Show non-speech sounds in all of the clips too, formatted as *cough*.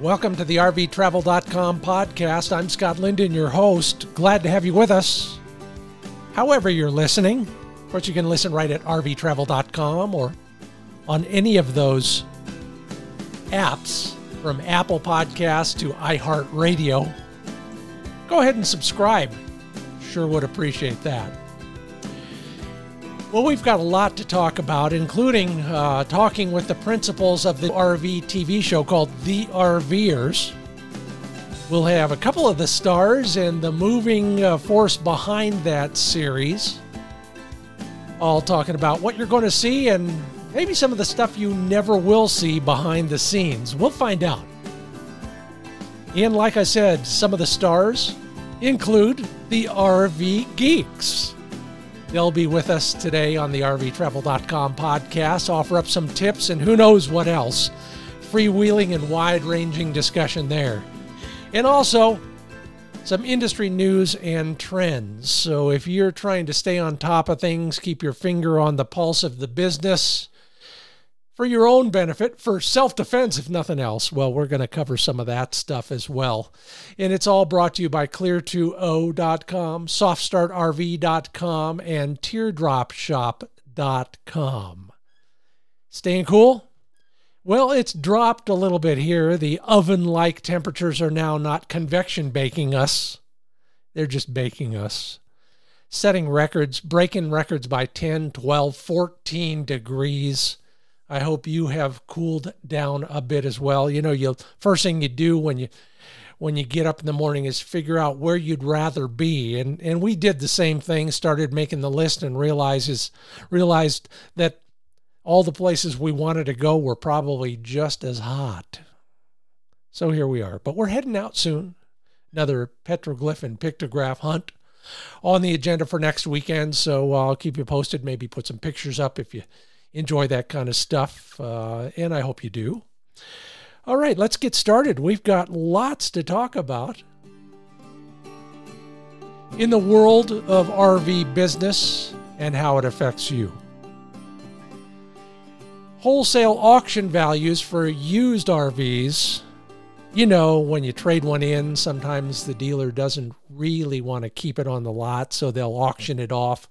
Welcome to the RVTravel.com podcast. I'm Scott Linden, your host. Glad to have you with us. However, you're listening, of course, you can listen right at RVTravel.com or on any of those apps from Apple Podcasts to iHeartRadio. Go ahead and subscribe. Sure would appreciate that. Well, we've got a lot to talk about, including uh, talking with the principals of the RV TV show called The RVers. We'll have a couple of the stars and the moving uh, force behind that series, all talking about what you're going to see and maybe some of the stuff you never will see behind the scenes. We'll find out. And like I said, some of the stars include the RV Geeks. They'll be with us today on the RVTravel.com podcast, offer up some tips and who knows what else. Freewheeling and wide ranging discussion there. And also, some industry news and trends. So if you're trying to stay on top of things, keep your finger on the pulse of the business, for your own benefit, for self defense, if nothing else. Well, we're going to cover some of that stuff as well. And it's all brought to you by clear2o.com, softstartrv.com, and teardropshop.com. Staying cool? Well, it's dropped a little bit here. The oven like temperatures are now not convection baking us, they're just baking us. Setting records, breaking records by 10, 12, 14 degrees. I hope you have cooled down a bit as well. You know, you first thing you do when you when you get up in the morning is figure out where you'd rather be. And and we did the same thing, started making the list and realizes realized that all the places we wanted to go were probably just as hot. So here we are. But we're heading out soon. Another petroglyph and pictograph hunt on the agenda for next weekend. So I'll keep you posted. Maybe put some pictures up if you enjoy that kind of stuff, uh, and I hope you do. All right, let's get started. We've got lots to talk about. In the world of RV business and how it affects you. Wholesale auction values for used RVs. You know, when you trade one in, sometimes the dealer doesn't really want to keep it on the lot, so they'll auction it off.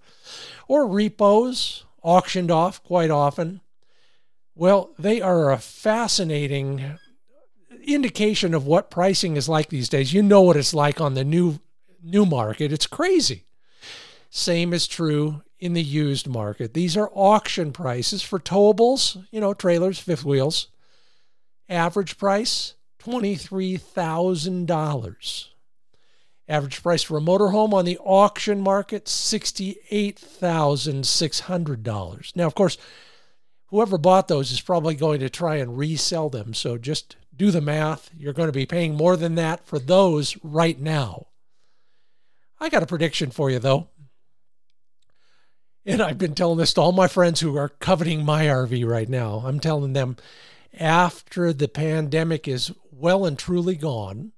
Or repos, auctioned off quite often. Well, they are a fascinating indication of what pricing is like these days. You know what it's like on the new new market. It's crazy. Same is true in the used market. These are auction prices for towables, you know, trailers, fifth wheels. Average price $23,000. Average price for a motorhome on the auction market, $68,600. Now, of course, whoever bought those is probably going to try and resell them. So just do the math. You're going to be paying more than that for those right now. I got a prediction for you, though. And I've been telling this to all my friends who are coveting my RV right now. I'm telling them after the pandemic is well and truly gone,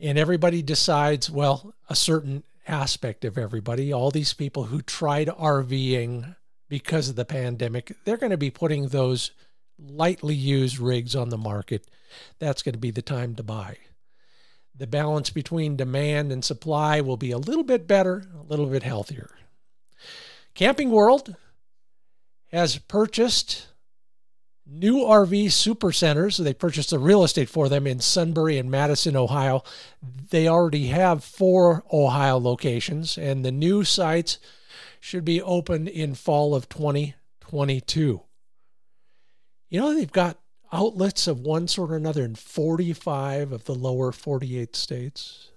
and everybody decides, well, a certain aspect of everybody, all these people who tried RVing because of the pandemic, they're going to be putting those lightly used rigs on the market. That's going to be the time to buy. The balance between demand and supply will be a little bit better, a little bit healthier. Camping World has purchased new RV super centers. They purchased the real estate for them in Sunbury and Madison, Ohio. They already have four Ohio locations, and the new sites should be open in fall of 2022. You know, they've got outlets of one sort or another in 45 of the lower 48 states.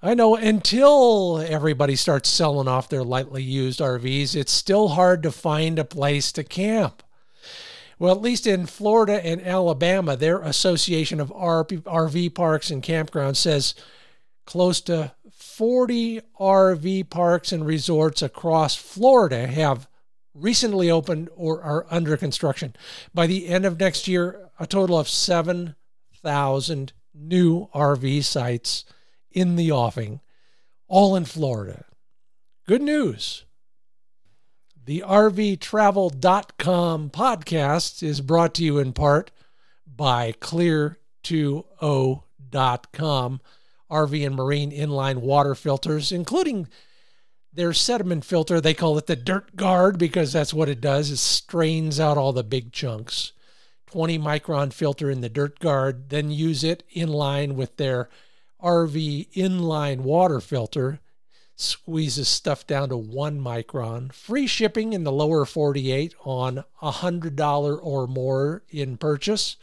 I know until everybody starts selling off their lightly used RVs, it's still hard to find a place to camp. Well, at least in Florida and Alabama, their Association of RV Parks and Campgrounds says close to 40 RV parks and resorts across Florida have recently opened or are under construction. By the end of next year, a total of 7,000 new RV sites in the offing, all in Florida. Good news. The RVTravel.com podcast is brought to you in part by clear2o.com. RV and marine inline water filters, including their sediment filter. They call it the dirt guard because that's what it does. It strains out all the big chunks. 20 micron filter in the dirt guard, then use it in line with their RV inline water filter. Squeezes stuff down to one micron. Free shipping in the lower 48 on $100 or more in purchase.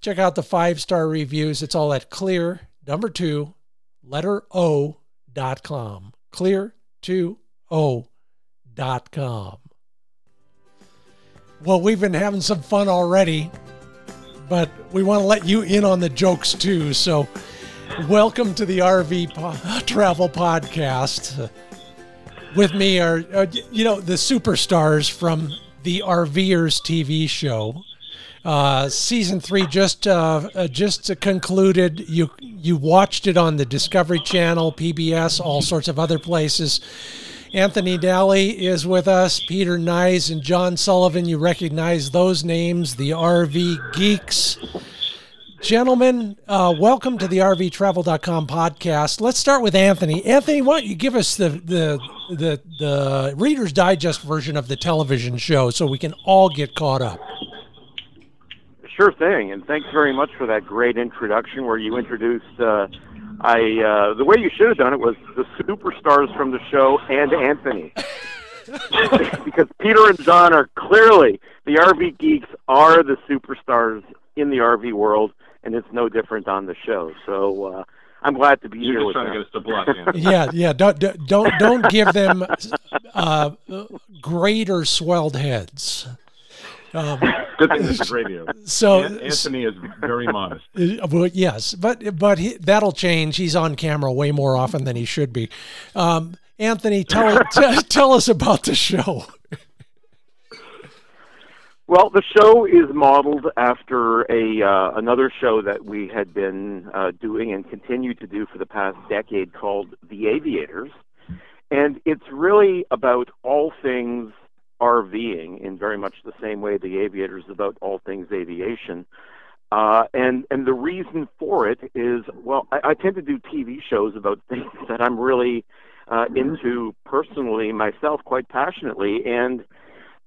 Check out the five star reviews. It's all at clear, number two, letter O dot com. Clear to O dot com. Well, we've been having some fun already, but we want to let you in on the jokes too. So, welcome to the RV po- Travel Podcast. With me are, uh, you know, the superstars from the RVers TV show. Uh, season three just uh, uh, just concluded. You you watched it on the Discovery Channel, PBS, all sorts of other places. Anthony Nalli is with us. Peter Nyes and John Sullivan. You recognize those names, the RV geeks. Gentlemen, uh, welcome to the RVTravel.com podcast. Let's start with Anthony. Anthony, why don't you give us the, the the the Reader's Digest version of the television show so we can all get caught up? Sure thing, and thanks very much for that great introduction where you introduced. Uh, I uh, the way you should have done it was the superstars from the show and Anthony, *laughs* because Peter and John are clearly the RV geeks are the superstars in the RV world, and it's no different on the show. So uh, I'm glad to be You're here just with trying them. to get us to bluff. Anthony. *laughs* Yeah, yeah. Don't don't don't give them uh, great or swelled heads. Um, Good thing this is radio. so An- Anthony is very modest. *laughs* Uh, Well, yes, but but he, that'll change. He's on camera way more often than he should be. Um, Anthony, tell *laughs* t- tell us about the show. Well, the show is modeled after a uh, another show that we had been uh, doing and continue to do for the past decade called The Aviators, and it's really about all things RVing in very much the same way The Aviators is about all things aviation. Uh, and and the reason for it is well, I, I tend to do TV shows about *laughs* things that I'm really uh, into personally myself, quite passionately, and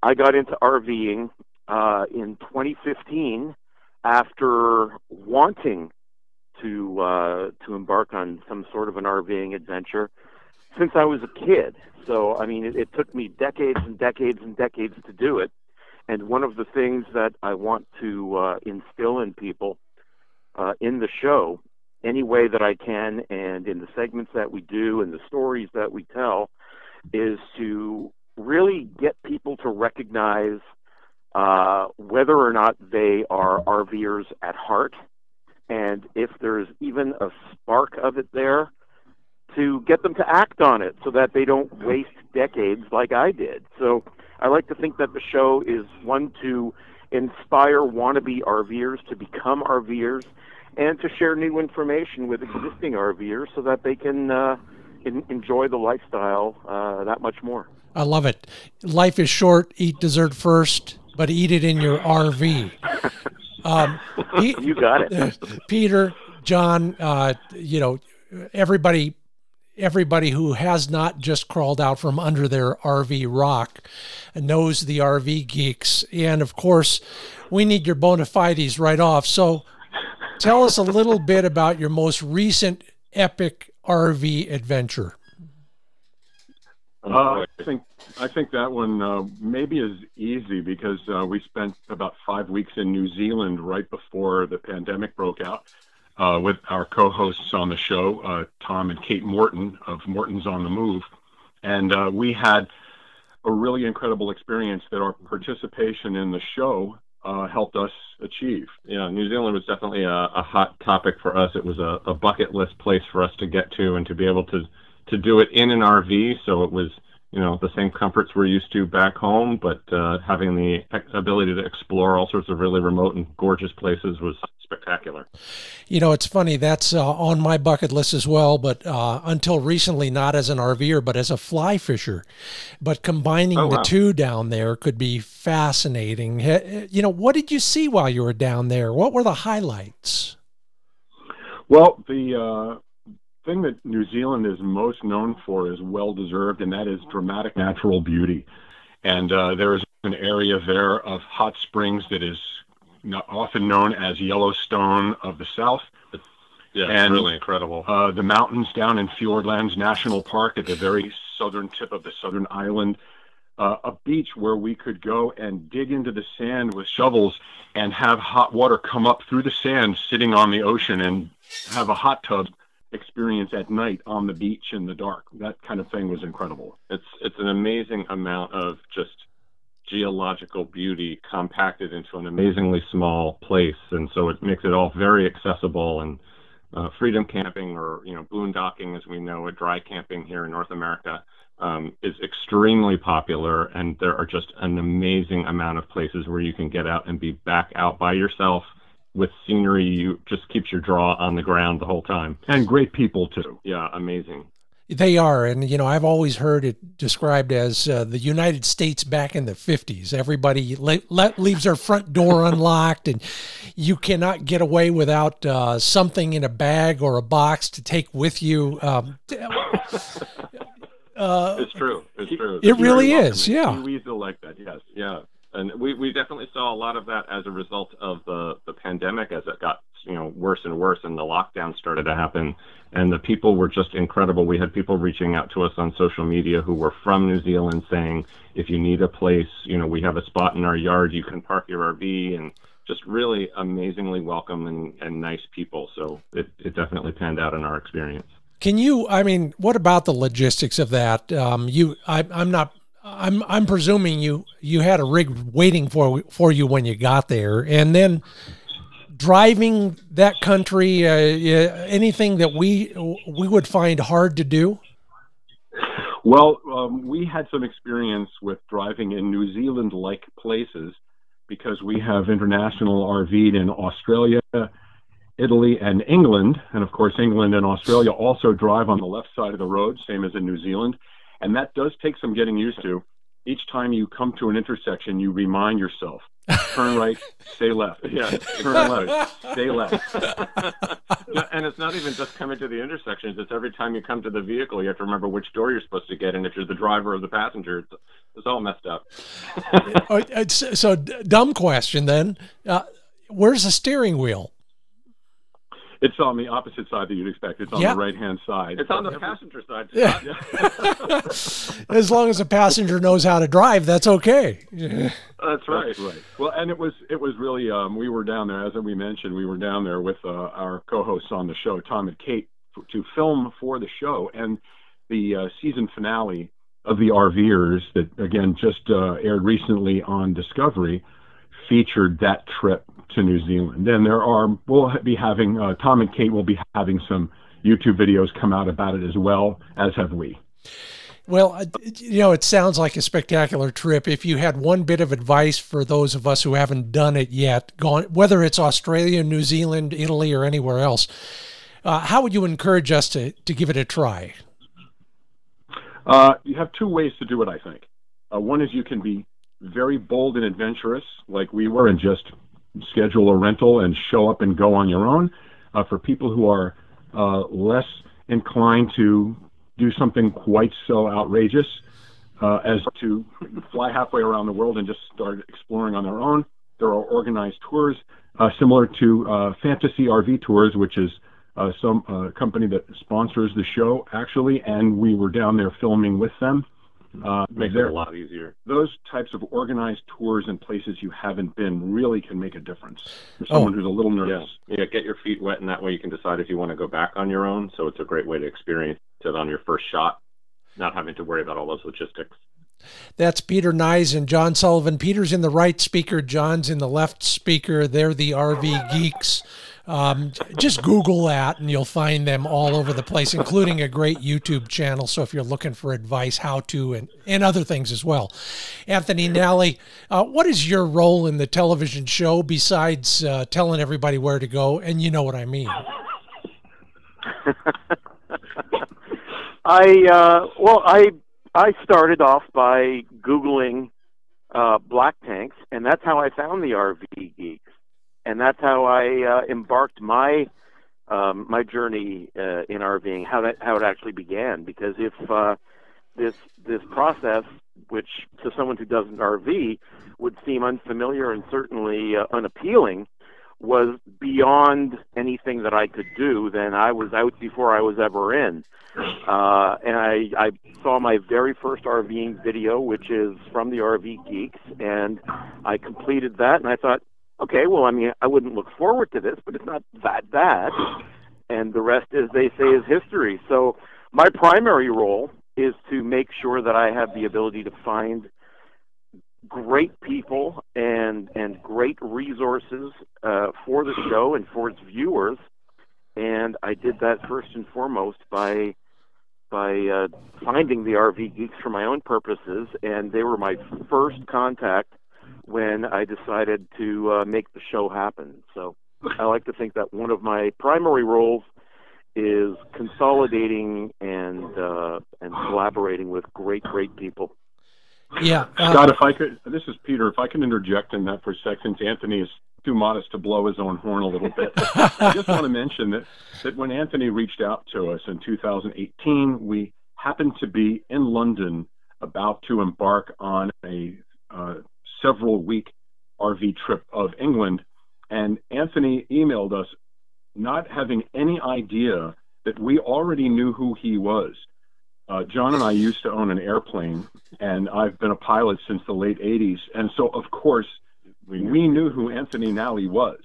I got into RVing uh, in 2015 after wanting to uh, to embark on some sort of an RVing adventure since I was a kid. So I mean, it, it took me decades and decades and decades to do it. And one of the things that I want to uh, instill in people uh, in the show, any way that I can, and in the segments that we do and the stories that we tell, is to really get people to recognize uh, whether or not they are RVers at heart, and if there's even a spark of it there, to get them to act on it so that they don't waste decades like I did. So I like to think that the show is one to inspire wannabe RVers to become RVers and to share new information with existing RVers so that they can uh, en- enjoy the lifestyle uh, that much more. I love it. Life is short. Eat dessert first, but eat it in your RV. Um, *laughs* he- You got it. *laughs* Peter, John, uh, you know, everybody, everybody who has not just crawled out from under their RV rock knows the RV geeks, and of course, we need your bona fides right off. So, tell us a little bit about your most recent epic RV adventure. Uh, I think I think that one uh, maybe is easy because uh, we spent about five weeks in New Zealand right before the pandemic broke out uh, with our co-hosts on the show, uh, Tom and Kate Morton of Morton's on the Move, and uh, we had a really incredible experience that our participation in the show uh, helped us achieve. Yeah, New Zealand was definitely a, a hot topic for us. It was a, a bucket list place for us to get to and to be able to to do it in an RV. So it was you know the same comforts we're used to back home, but uh, having the ability to explore all sorts of really remote and gorgeous places was spectacular. You know, it's funny that's uh, on my bucket list as well, but uh, until recently, not as an RVer, but as a fly fisher. But combining oh, wow. the two down there could be fascinating. You know, what did you see while you were down there? What were the highlights? Well, the uh, thing that New Zealand is most known for is well deserved, and that is dramatic natural beauty. And uh, there is an area there of hot springs that is often known as Yellowstone of the South. Yeah, and, really incredible. Uh, the mountains down in Fiordlands National Park at the very southern tip of the southern island. Uh, a beach where we could go and dig into the sand with shovels and have hot water come up through the sand sitting on the ocean and have a hot tub experience at night on the beach in the dark. That kind of thing was incredible. It's it's an amazing amount of just geological beauty compacted into an amazingly small place, and so it makes it all very accessible. And uh, freedom camping, or you know, boondocking, as we know it, dry camping here in North America, um, is extremely popular. And there are just an amazing amount of places where you can get out and be back out by yourself with scenery you just keeps your draw on the ground the whole time. And great people too. Yeah amazing. They are and you know i've always heard it described as uh, the united states back in the 50s everybody le- le- leaves their front door *laughs* unlocked and you cannot get away without uh, something in a bag or a box to take with you. Um, *laughs* uh, it's true. It's true. it really is yeah. We feel like that yes yeah. And we, we definitely saw a lot of that as a result of the pandemic as it got you know worse and worse and the lockdown started to happen and the people were just incredible. We had people reaching out to us on social media who were from new zealand saying if you need a place you know we have a spot in our yard you can park your rv and just really amazingly welcome and, and nice people. So it, it definitely panned out in our experience. Can you i mean what about the logistics of that? Um, you I, i'm not I'm I'm presuming you you had a rig waiting for for you when you got there, and then driving that country. Uh, anything that we we would find hard to do. Well, um, we had some experience with driving in New Zealand-like places because we have international RV'd in Australia, Italy, and England, and of course, England and Australia also drive on the left side of the road, same as in New Zealand. And that does take some getting used to. Each time you come to an intersection, you remind yourself turn right, stay left. Yeah, turn *laughs* left, *laughs* stay left. and it's not even just coming to the intersections. It's every time you come to the vehicle, you have to remember which door you're supposed to get in. If you're the driver or the passenger, it's, it's all messed up. *laughs* Oh, so, dumb question then. Uh, where's the steering wheel? It's on the opposite side that you'd expect. It's on the right hand side. It's on the passenger side. Yeah. as long as the passenger knows how to drive, that's okay. That's right. That's right. Well, and it was it was really um, we were down there as we mentioned we were down there with uh, our co-hosts on the show Tom and Kate f- to film for the show and the uh, season finale of the RVers that again just uh, aired recently on Discovery featured that trip to New Zealand. And there are, we'll be having, uh, Tom and Kate will be having some YouTube videos come out about it as well, as have we. Well, you know, it sounds like a spectacular trip. If you had one bit of advice for those of us who haven't done it yet, gone whether it's Australia, New Zealand, Italy, or anywhere else, uh, how would you encourage us to to give it a try? Uh, you have two ways to do it. I think uh, one is you can be very bold and adventurous, like we were, and just schedule a rental and show up and go on your own. Uh, for people who are uh, less inclined to do something quite so outrageous uh, as to fly halfway around the world and just start exploring on their own, there are organized tours uh, similar to uh, Fantasy RV Tours, which is uh, some company that sponsors the show actually, and we were down there filming with them. Uh, Makes it a lot easier. Those types of organized tours and places you haven't been really can make a difference for someone oh. who's a little nervous. Yeah. yeah, get your feet wet, and that way you can decide if you want to go back on your own. So it's a great way to experience it on your first shot, not having to worry about all those logistics. That's Peter Nyes and John Sullivan. Peter's in the right speaker, John's in the left speaker. They're the RV geeks. Um, just Google that and you'll find them all over the place, including a great YouTube channel. So if you're looking for advice, how to, and, and other things as well. Anthony Nalli, uh, what is your role in the television show besides uh, telling everybody where to go? And you know what I mean. *laughs* I uh, well, I I started off by googling uh, black tanks, and that's how I found the RV geeks, and that's how I uh, embarked my um, my journey uh, in RVing, how that how it actually began. Because if uh, this this process, which to someone who doesn't RV would seem unfamiliar and certainly uh, unappealing, was beyond anything that I could do, then I was out before I was ever in. Uh, and I, I saw my very first RVing video, which is from the RV Geeks, and I completed that, and I thought, okay, well, I mean, I wouldn't look forward to this, but it's not that bad. *sighs* And the rest, as they say, is history. So my primary role is to make sure that I have the ability to find great people and and great resources uh, for the show and for its viewers. And I did that first and foremost by by uh, finding the RV geeks for my own purposes, and they were my first contact when I decided to uh, make the show happen. So I like to think that one of my primary roles is consolidating and uh, and collaborating with great, great people. Yeah, uh, Scott, if I could, this is Peter. If I can interject in that for a second, Anthony is too modest to blow his own horn a little bit. I just want to mention that that when Anthony reached out to us in 2018, we happened to be in London about to embark on a uh, several week RV trip of England, and Anthony emailed us, not having any idea that we already knew who he was. Uh, John and I used to own an airplane, and I've been a pilot since the late 80s. And so, of course, we, we knew who Anthony Nalli was.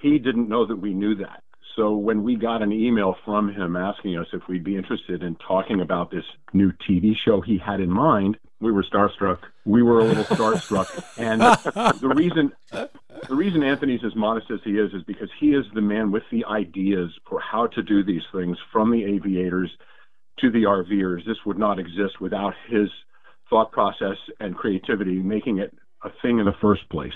He didn't know that we knew that. So when we got an email from him asking us if we'd be interested in talking about this new TV show he had in mind, we were starstruck. We were a little starstruck, *laughs* and the reason the reason Anthony's as modest as he is is because he is the man with the ideas for how to do these things from the aviators to the RVers. This would not exist without his thought process and creativity making it a thing in the first place.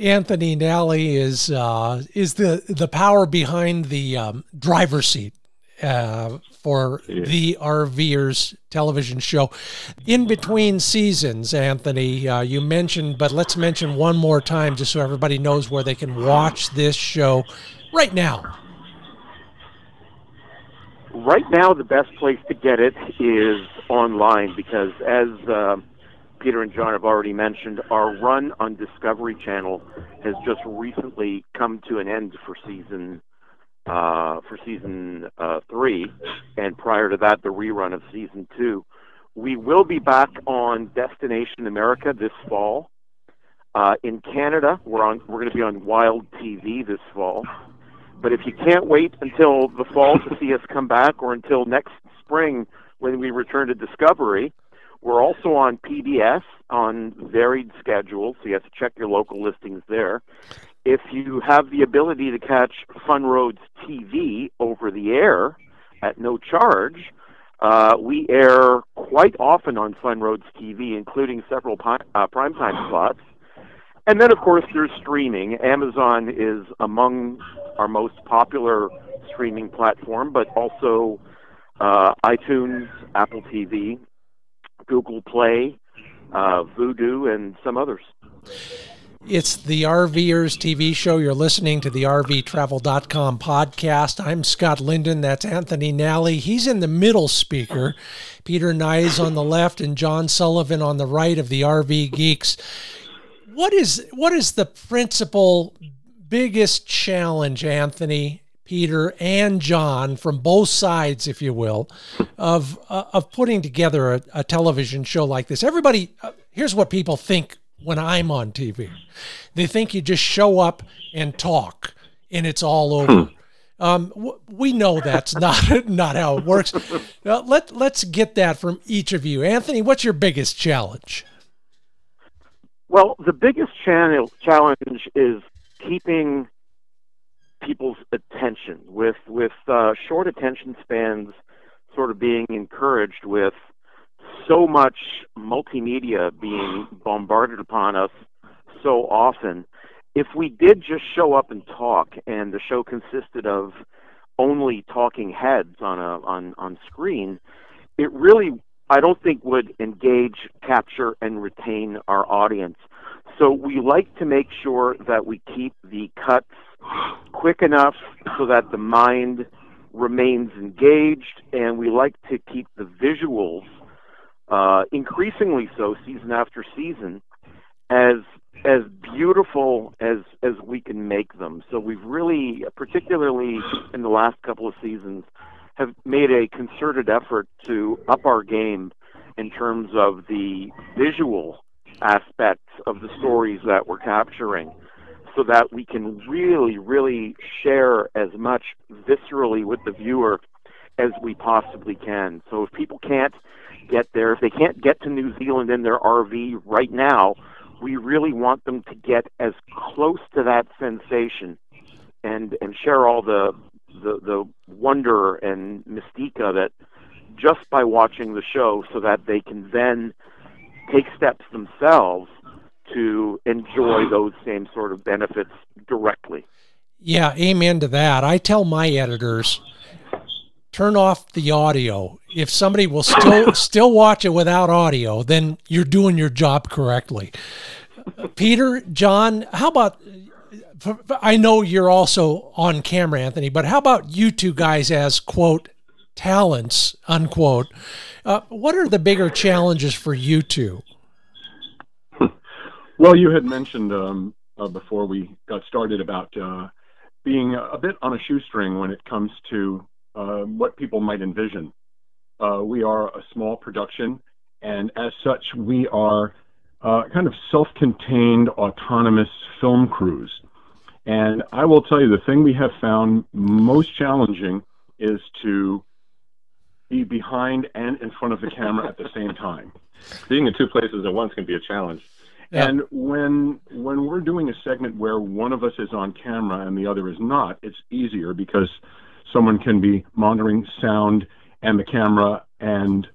Anthony Nalli is uh, is the the power behind the um, driver's seat uh, for yeah. the RVers television show. In between seasons, Anthony, uh, you mentioned, but let's mention one more time just so everybody knows where they can watch this show right now right now the best place to get it is online because as uh, Peter and John have already mentioned, our run on Discovery Channel has just recently come to an end for season uh, for season uh, three, and prior to that, the rerun of season two. We will be back on Destination America this fall. Uh, in Canada, we're on. We're going to be on Wild TV this fall. But if you can't wait until the fall to see us come back or until next spring when we return to Discovery, we're also on PBS on varied schedules, so you have to check your local listings there. If you have the ability to catch Fun Roads TV over the air at no charge, uh, we air quite often on Fun Roads TV, including several pi- uh, primetime slots. And then, of course, there's streaming. Amazon is among our most popular streaming platform, but also uh, iTunes, Apple TV, Google Play, uh, Vudu, and some others. It's the RVers TV show. You're listening to the RVTravel.com podcast. I'm Scott Linden. That's Anthony Nalli. He's in the middle speaker. Peter Nyes on the left and John Sullivan on the right of the RV Geeks what is what is the principal biggest challenge, Anthony, Peter, and John, from both sides, if you will, of uh, of putting together a, a, television show like this? Everybody, uh, here's what people think when I'm on TV. They think you just show up and talk, and it's all over. Hmm. Um, w- we know that's not *laughs* not how it works. Uh, let let's get that from each of you. Anthony, what's your biggest challenge? Well, the biggest channel, challenge is keeping people's attention with with uh, short attention spans sort of being encouraged with so much multimedia being bombarded upon us so often. If we did just show up and talk and the show consisted of only talking heads on a on on screen it really I don't think would engage capture and retain our audience. So we like to make sure that we keep the cuts quick enough so that the mind remains engaged, and we like to keep the visuals uh, increasingly so season after season as as beautiful as as we can make them. So we've really, particularly in the last couple of seasons, have made a concerted effort to up our game in terms of the visual aspects of the stories that we're capturing so that we can really, really share as much viscerally with the viewer as we possibly can. So if people can't get there, if they can't get to New Zealand in their RV right now, we really want them to get as close to that sensation and and share all the the, the wonder and mystique of it just by watching the show so that they can then take steps themselves to enjoy those same sort of benefits directly. Yeah, amen to that. I tell my editors turn off the audio. If somebody will still *laughs* still watch it without audio, then you're doing your job correctly. Peter, John, how about I know you're also on camera, Anthony, but how about you two guys as quote talents unquote? Uh, what are the bigger challenges for you two? Well, you had mentioned um, uh, before we got started about uh, being a bit on a shoestring when it comes to uh, what people might envision. Uh, we are a small production, and as such, we are uh, kind of self contained, autonomous film crews. And I will tell you the thing we have found most challenging is to be behind and in front of the camera at the same time. *laughs* Being in two places at once can be a challenge. Yeah. And when when we're doing a segment where one of us is on camera and the other is not, it's easier because someone can be monitoring sound and the camera and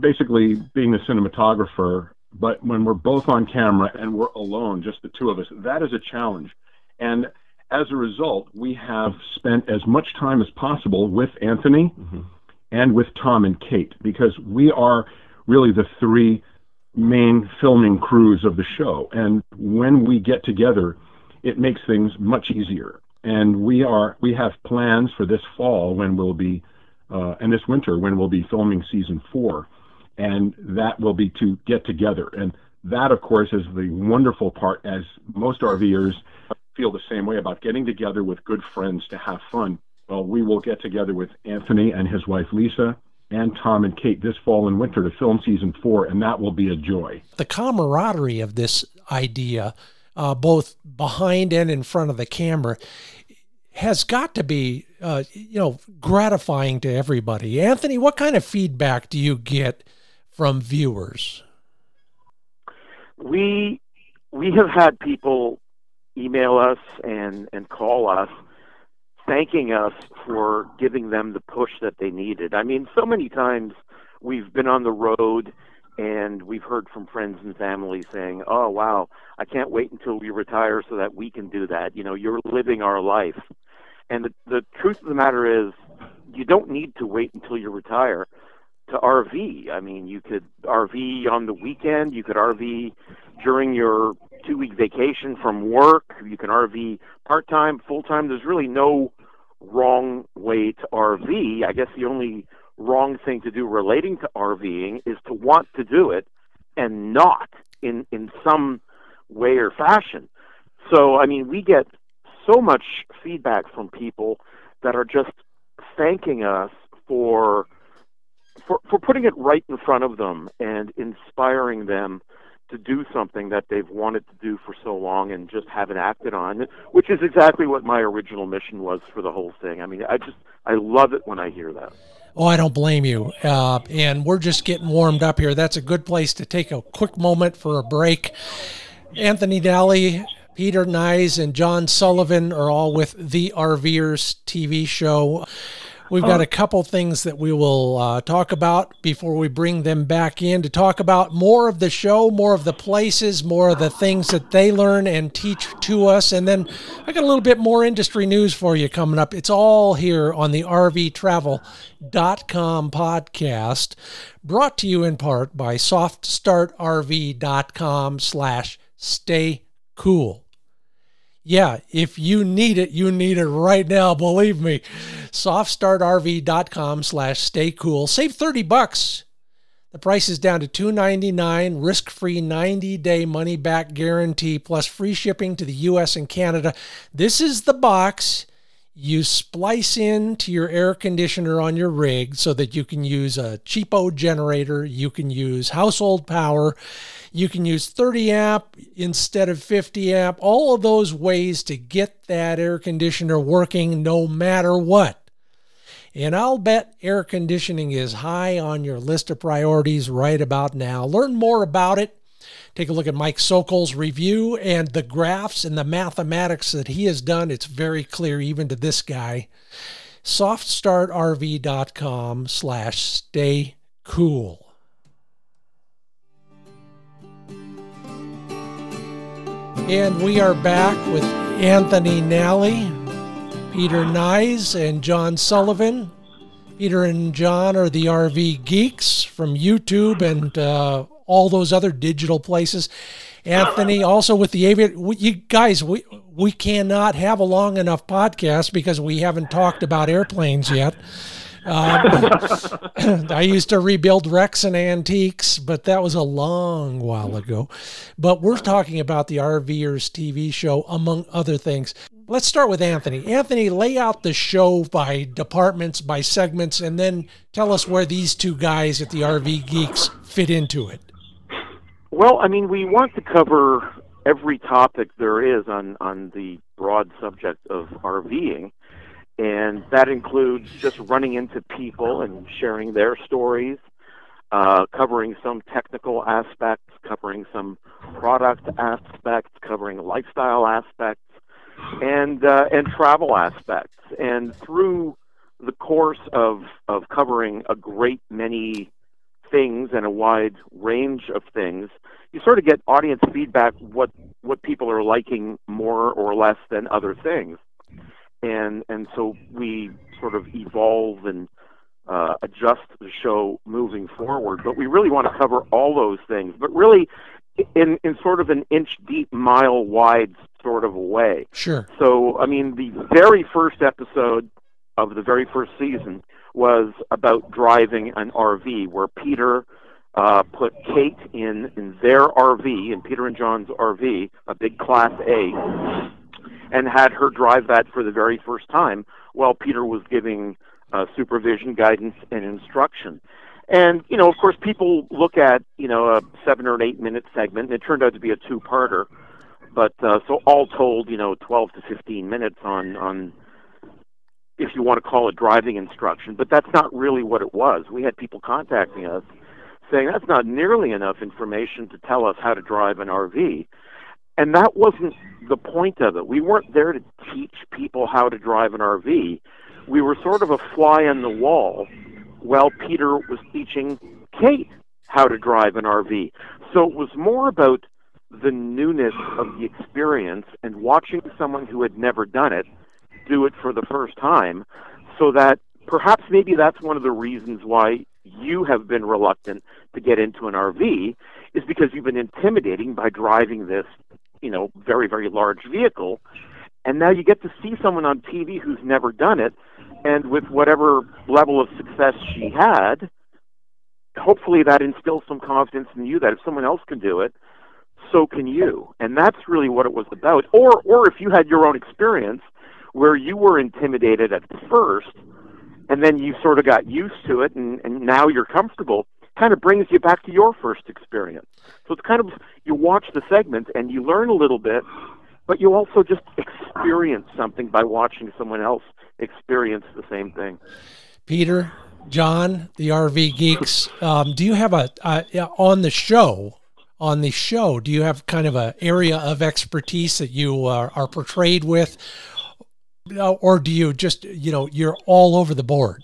basically being the cinematographer. But when we're both on camera and we're alone, just the two of us, that is a challenge. And as a result, we have spent as much time as possible with Anthony mm-hmm. and with Tom and Kate because we are really the three main filming crews of the show. And when we get together, it makes things much easier. And we are we have plans for this fall when we'll be uh, and this winter when we'll be filming season four, and that will be to get together. And that, of course, is the wonderful part, as most RVers feel the same way about getting together with good friends to have fun. Well, we will get together with Anthony and his wife Lisa and Tom and Kate this fall and winter to film season four, and that will be a joy. The camaraderie of this idea, uh, both behind and in front of the camera, has got to be, uh, you know, gratifying to everybody. Anthony, what kind of feedback do you get from viewers? We we have had people email us and and call us thanking us for giving them the push that they needed. I mean, so many times we've been on the road and we've heard from friends and family saying, "Oh, wow, I can't wait until we retire so that we can do that." You know, you're living our life. And the, the truth of the matter is, you don't need to wait until you retire to RV. I mean, you could RV on the weekend, you could RV during your two week vacation from work, you can RV part time, full time. There's really no wrong way to RV. I guess the only wrong thing to do relating to RVing is to want to do it and not in in some way or fashion. So I mean, we get so much feedback from people that are just thanking us for for for putting it right in front of them and inspiring them to do something that they've wanted to do for so long and just haven't acted on, which is exactly what my original mission was for the whole thing. I mean, I just I love it when I hear that. Oh, I don't blame you. Uh, and we're just getting warmed up here. That's a good place to take a quick moment for a break. Anthony Nalli, Peter Nyes and John Sullivan are all with the RVers TV show. We've got a couple things that we will uh, talk about before we bring them back in to talk about more of the show, more of the places, more of the things that they learn and teach to us. And then I got a little bit more industry news for you coming up. It's all here on the RVTravel.com podcast, brought to you in part by SoftStartRV.com slash stay cool. Yeah, if you need it, you need it right now. Believe me. Softstartrv.com slash stay cool. Save 30 bucks. The price is down to 299, risk-free 90-day money-back guarantee plus free shipping to the US and Canada. This is the box you splice in to your air conditioner on your rig so that you can use a cheapo generator, you can use household power, you can use 30 amp instead of 50 amp, all of those ways to get that air conditioner working no matter what. And I'll bet air conditioning is high on your list of priorities right about now. Learn more about it. Take a look at Mike Sokol's review and the graphs and the mathematics that he has done. It's very clear even to this guy. Softstartrv.com slash stay cool. And we are back with Anthony Nalli, Peter Nyes, and John Sullivan. Peter and John are the RV geeks from YouTube and uh, all those other digital places. Anthony also with the aviator. You guys, we we cannot have a long enough podcast because we haven't talked about airplanes yet. Um, *laughs* I used to rebuild wrecks and antiques, but that was a long while ago. But we're talking about the RVers TV show, among other things. Let's start with Anthony. Anthony, lay out the show by departments, by segments, and then tell us where these two guys at the RV Geeks fit into it. Well, I mean, we want to cover every topic there is on, on the broad subject of RVing and that includes just running into people and sharing their stories, uh, covering some technical aspects, covering some product aspects, covering lifestyle aspects, and uh, and travel aspects. And through the course of of covering a great many things and a wide range of things, you sort of get audience feedback what what people are liking more or less than other things and and so we sort of evolve and uh, adjust the show moving forward. But we really want to cover all those things, but really in in sort of an inch deep, mile wide sort of way. Sure. So I mean, the very first episode of the very first season was about driving an RV, where Peter. Uh, put Kate in in their RV, in Peter and John's RV, a big Class A, and had her drive that for the very first time while Peter was giving uh, supervision, guidance, and instruction. And, you know, of course, people look at, you know, a seven or an eight minute segment, and it turned out to be a two parter. But uh, so all told, you know, 12 to 15 minutes on, on, if you want to call it driving instruction. But that's not really what it was. We had people contacting us saying that's not nearly enough information to tell us how to drive an RV. And that wasn't the point of it. We weren't there to teach people how to drive an RV. We were sort of a fly on the wall while Peter was teaching Kate how to drive an RV. So it was more about the newness of the experience and watching someone who had never done it do it for the first time so that perhaps maybe that's one of the reasons why you have been reluctant to get into an RV is because you've been intimidating by driving this you know very very large vehicle. And now you get to see someone on TV who's never done it. And with whatever level of success she had hopefully that instills some confidence in you that if someone else can do it so can you. And that's really what it was about. Or or if you had your own experience where you were intimidated at first and then you sort of got used to it and, and now you're comfortable kind of brings you back to your first experience. So it's kind of you watch the segment and you learn a little bit, but you also just experience something by watching someone else experience the same thing. Peter, John, the RV geeks, um, do you have a uh, on the show? on the show? Do you have kind of an area of expertise that you are, are portrayed with, or do you just you know you're all over the board?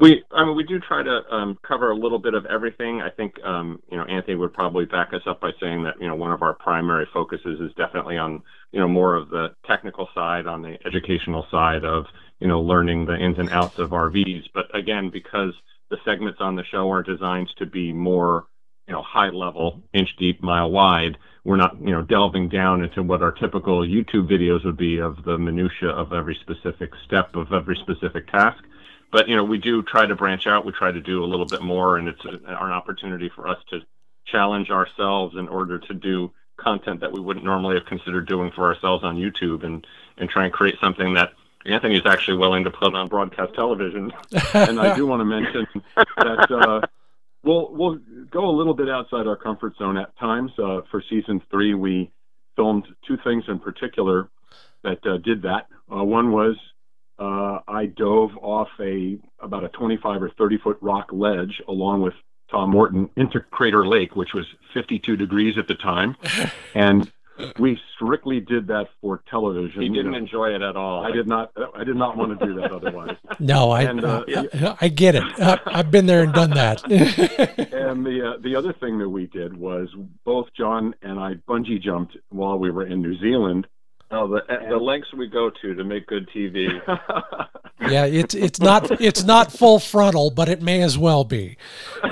We, I mean, we do try to um, cover a little bit of everything. I think, um, you know, Anthony would probably back us up by saying that, you know, one of our primary focuses is definitely on, you know, more of the technical side, on the educational side of, you know, learning the ins and outs of RVs. But again, because the segments on the show are designed to be more, you know, high level, inch deep, mile wide, we're not, you know, delving down into what our typical YouTube videos would be of the minutia of every specific step of every specific task. But you know we do try to branch out. We try to do a little bit more and it's a, an opportunity for us to challenge ourselves in order to do content that we wouldn't normally have considered doing for ourselves on youtube and and try and create something that anthony is actually willing to put on broadcast television. *laughs* And i do want to mention that uh, we'll we'll go a little bit outside our comfort zone at times. Uh, for season three we filmed two things in particular that uh, did that. Uh, one was uh, I dove off a about a 25 or 30 foot rock ledge along with Tom Morton into Crater Lake, which was 52 degrees at the time, *laughs* and we strictly did that for television. He didn't enjoy it at all. I did not. I did not want to do that otherwise. No, I and, uh, uh, I get it. I've been there and done that. *laughs* and the uh, the other thing that we did was both John and I bungee jumped while we were in New Zealand Oh, the the lengths we go to to make good TV. *laughs* yeah, it's it's not it's not full frontal, but it may as well be. *laughs*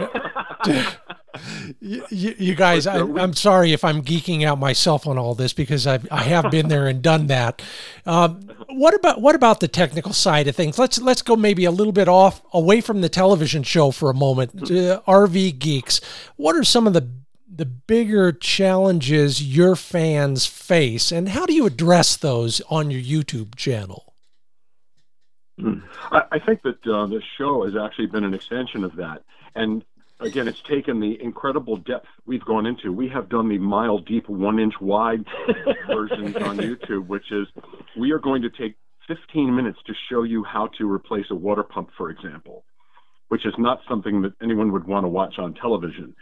you, you, guys, I, am sorry if I'm geeking out myself on all this because I've, I have been there and done that. Um, what about what about the technical side of things? Let's let's go maybe a little bit off away from the television show for a moment. Uh, RV geeks, what are some of the the bigger challenges your fans face, and how do you address those on your YouTube channel? Hmm. I, think that uh, the show has actually been an extension of that, and again, it's taken the incredible depth we've gone into. We have done the mile deep, one inch wide *laughs* versions on YouTube, which is we are going to take 15 minutes to show you how to replace a water pump, for example, which is not something that anyone would want to watch on television.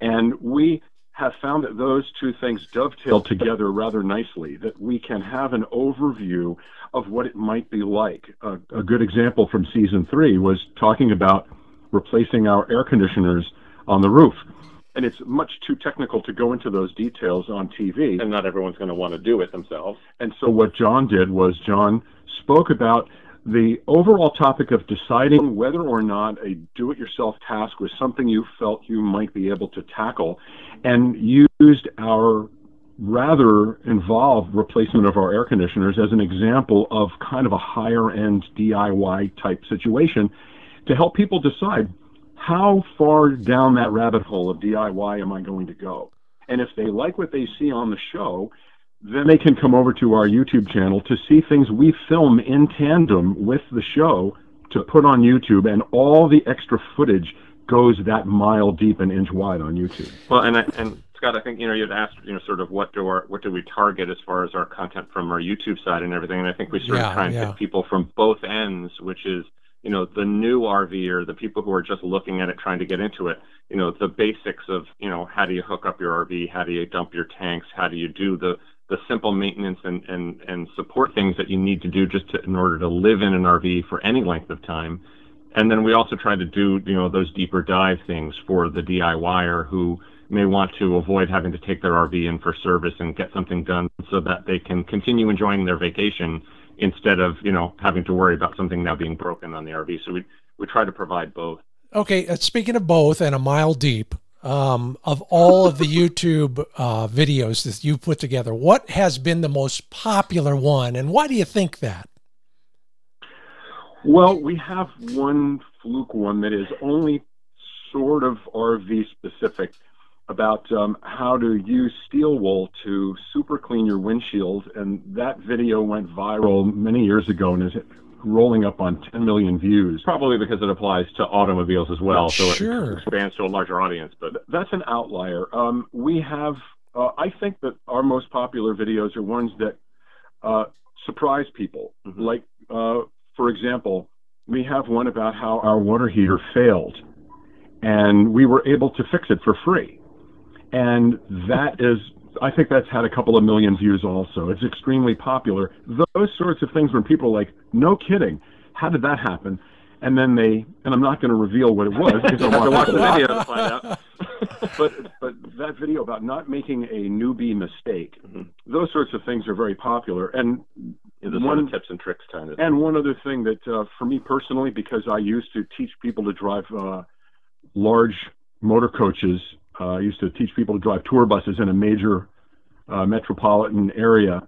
And we have found that those two things dovetail together rather nicely, that we can have an overview of what it might be like. a good example from season three was talking about replacing our air conditioners on the roof. And it's much too technical to go into those details on TV. And not everyone's going to want to do it themselves. And so what John did was John spoke about the overall topic of deciding whether or not a do it yourself task was something you felt you might be able to tackle and used our rather involved replacement of our air conditioners as an example of kind of a higher end DIY type situation to help people decide how far down that rabbit hole of DIY am I going to go. And if they like what they see on the show, then they can come over to our YouTube channel to see things we film in tandem with the show to put on YouTube, and all the extra footage goes that mile deep and inch wide on YouTube. Well, and I, and Scott, I think you know you'd asked you know sort of what do our what do we target as far as our content from our YouTube side and everything, and I think we sort yeah, of try and yeah. hit people from both ends, which is you know the new RV or the people who are just looking at it, trying to get into it. You know the basics of you know how do you hook up your RV, how do you dump your tanks, how do you do the the simple maintenance and, and, and support things that you need to do just to, in order to live in an RV for any length of time. And then we also try to do, you know, those deeper dive things for the DIYer who may want to avoid having to take their RV in for service and get something done so that they can continue enjoying their vacation instead of, you know, having to worry about something now being broken on the RV. So we, we try to provide both. Okay, uh, speaking of both and a mile deep, um, of all of the *laughs* YouTube uh, videos that you put together, what has been the most popular one, and why do you think that? Well, we have one fluke one that is only sort of RV specific about um, how to use steel wool to super clean your windshield, and that video went viral many years ago and is rolling up on 10 million views. Probably because it applies to automobiles as well, so sure. it expands to a larger audience. But that's an outlier. Um, we have, uh, I think that our most popular videos are ones that uh, surprise people. Mm-hmm. Like, uh, for example, we have one about how our water heater failed, and we were able to fix it for free. And that is I think that's had a couple of million views also. It's extremely popular. Those sorts of things when people are like, no kidding, how did that happen? And then they, and I'm not going to reveal what it was because I want to watch the video to find out. *laughs* but but that video about not making a newbie mistake, mm-hmm. those sorts of things are very popular. And yeah, one tips and tricks kind of. And one other thing that uh, for me personally, because I used to teach people to drive uh, large motor coaches uh, I used to teach people to drive tour buses in a major uh, metropolitan area.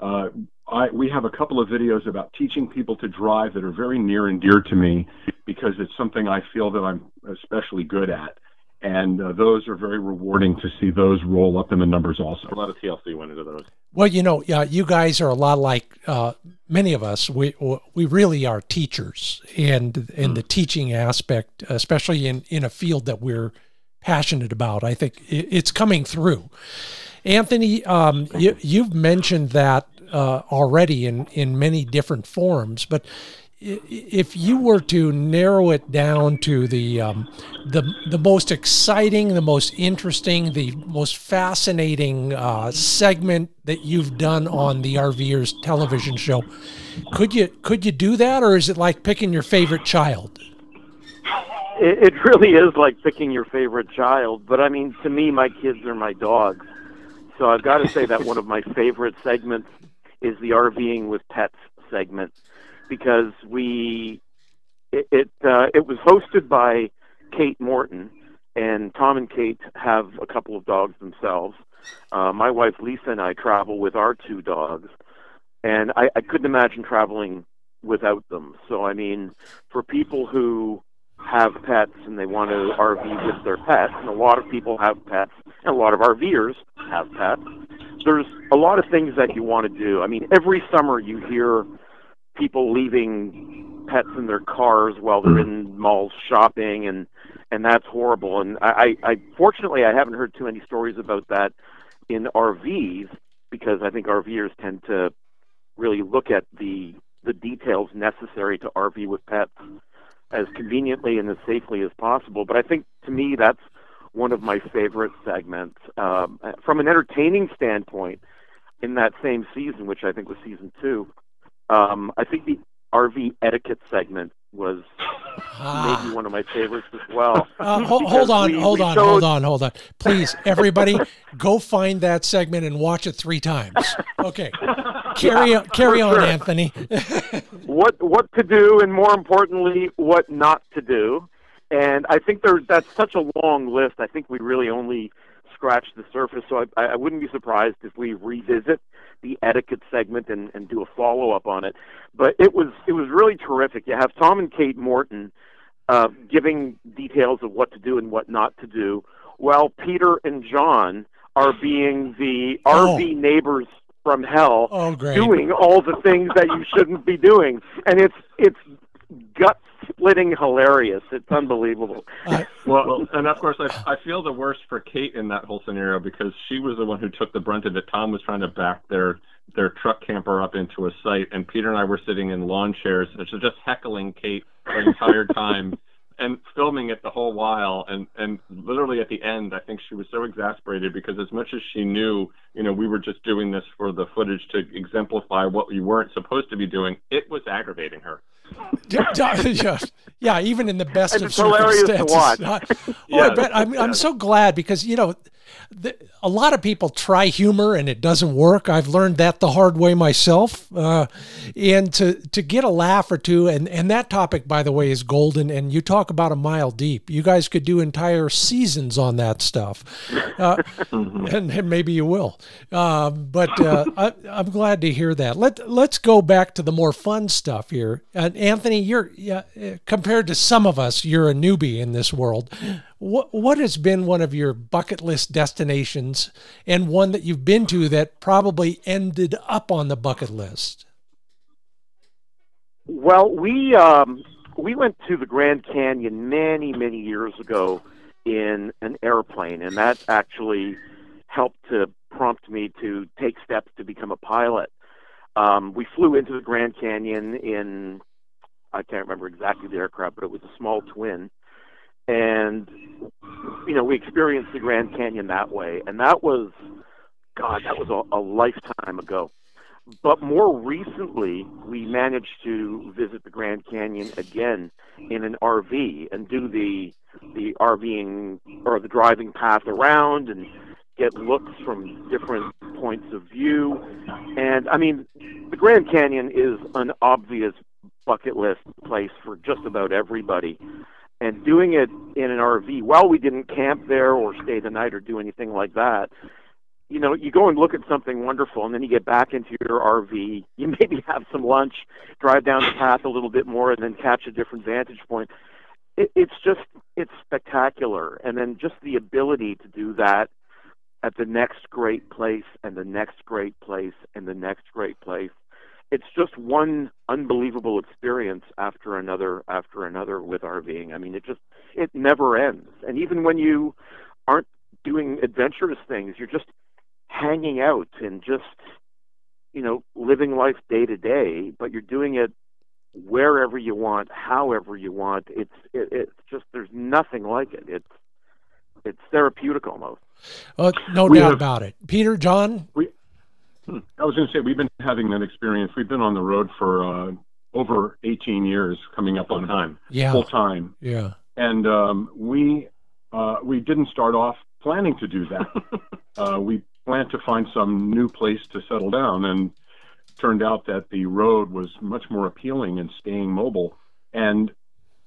Uh, I, we have a couple of videos about teaching people to drive that are very near and dear to me because it's something I feel that I'm especially good at. And uh, those are very rewarding to see those roll up in the numbers also. A lot of TLC went into those. Well, you know, yeah, you guys are a lot like uh, many of us. We we really are teachers, and in mm. the teaching aspect, especially in in a field that we're passionate about. I think it's coming through. Anthony, um, you, you've mentioned that uh, already in, in many different forms, but if you were to narrow it down to the um, the the most exciting, the most interesting, the most fascinating uh, segment that you've done on the RVers television show, could you could you do that, or is it like picking your favorite child? *laughs* It, it really is like picking your favorite child. But I mean, to me, my kids are my dogs. So I've got to say that one of my favorite segments is the RVing with pets segment because we it it, uh, it was hosted by Kate Morton and Tom and Kate have a couple of dogs themselves. Uh, my wife Lisa and I travel with our two dogs, and I, I couldn't imagine traveling without them. So I mean, for people who have pets and they want to RV with their pets, and a lot of people have pets, and a lot of RVers have pets. There's a lot of things that you want to do. I mean, every summer you hear people leaving pets in their cars while they're in malls shopping, and and that's horrible. And I, I, fortunately I haven't heard too many stories about that in RVs because I think RVers tend to really look at the the details necessary to RV with pets as conveniently and as safely as possible. But I think to me that's one of my favorite segments. Um, from an entertaining standpoint, in that same season, which I think was season two, um, I think the RV etiquette segment was ah. maybe one of my favorites as well. Uh, hold, hold on, we, hold we on, showed... hold on, hold on. Please, everybody, go find that segment and watch it three times. Okay, *laughs* carry yeah, on, carry on, sure. Anthony. *laughs* what what to do, and more importantly, what not to do. And I think there that's such a long list. I think we really only scratched the surface. So I, I wouldn't be surprised if we revisit the etiquette segment and, and do a follow up on it. But it was it was really terrific. You have Tom and Kate Morton uh, giving details of what to do and what not to do, while Peter and John are being the oh. RV neighbors from hell, oh, doing all the things that you shouldn't be doing, and it's it's gut splitting hilarious. It's unbelievable. Uh, well, and of course, I, I feel the worst for Kate in that whole scenario because she was the one who took the brunt of it. Tom was trying to back their their truck camper up into a site, and Peter and I were sitting in lawn chairs, just heckling Kate the entire time. *laughs* and filming it the whole while and and literally at the end i think she was so exasperated because as much as she knew you know we were just doing this for the footage to exemplify what we weren't supposed to be doing it was aggravating her *laughs* yeah, yeah, even in the best and of circumstances. *laughs* oh, yeah, I bet. I'm, I'm so glad because you know the, a lot of people try humor and it doesn't work. I've learned that the hard way myself. Uh, and to to get a laugh or two, and and that topic, by the way, is golden. And you talk about a mile deep. You guys could do entire seasons on that stuff, uh, *laughs* and, and, maybe you will. Uh, but uh, I, am glad to hear that. Let let's go back to the more fun stuff here. And Anthony, you're yeah, compared to some of us, you're a newbie in this world. What what has been one of your bucket list destinations and one that you've been to that probably ended up on the bucket list? Well, we um, we went to the Grand Canyon many many years ago in an airplane, and that actually helped to prompt me to take steps to become a pilot. Um, we flew into the Grand Canyon in I can't remember exactly the aircraft, but it was a small twin and you know we experienced the Grand Canyon that way, and that was, God, that was a, a lifetime ago. But more recently, we managed to visit the Grand Canyon again in an RV and do the the RVing or the driving path around and get looks from different points of view. And I mean, the Grand Canyon is an obvious bucket list place for just about everybody. And doing it in an RV, while we didn't camp there or stay the night or do anything like that, you know, you go and look at something wonderful, and then you get back into your RV. *laughs* You maybe have some lunch, drive down the path a little bit more, and then catch a different vantage point. It, it's just, it's spectacular. And then just the ability to do that at the next great place, and the next great place, and the next great place it's just one unbelievable experience after another after another with RVing. I mean, it just it never ends. And even when you aren't doing adventurous things, you're just hanging out and just you know living life day to day, but you're doing it wherever you want, however you want. It's it, it's just there's nothing like it. It's it's therapeutic almost. Uh, no we doubt have, about it. Peter, John. We Hmm. I was going to say we've been having that experience. We've been on the road for uh, over 18 years, coming up on time, yeah, full time, yeah. And um, we uh, we didn't start off planning to do that. *laughs* uh, we planned to find some new place to settle down, and turned out that the road was much more appealing and staying mobile. And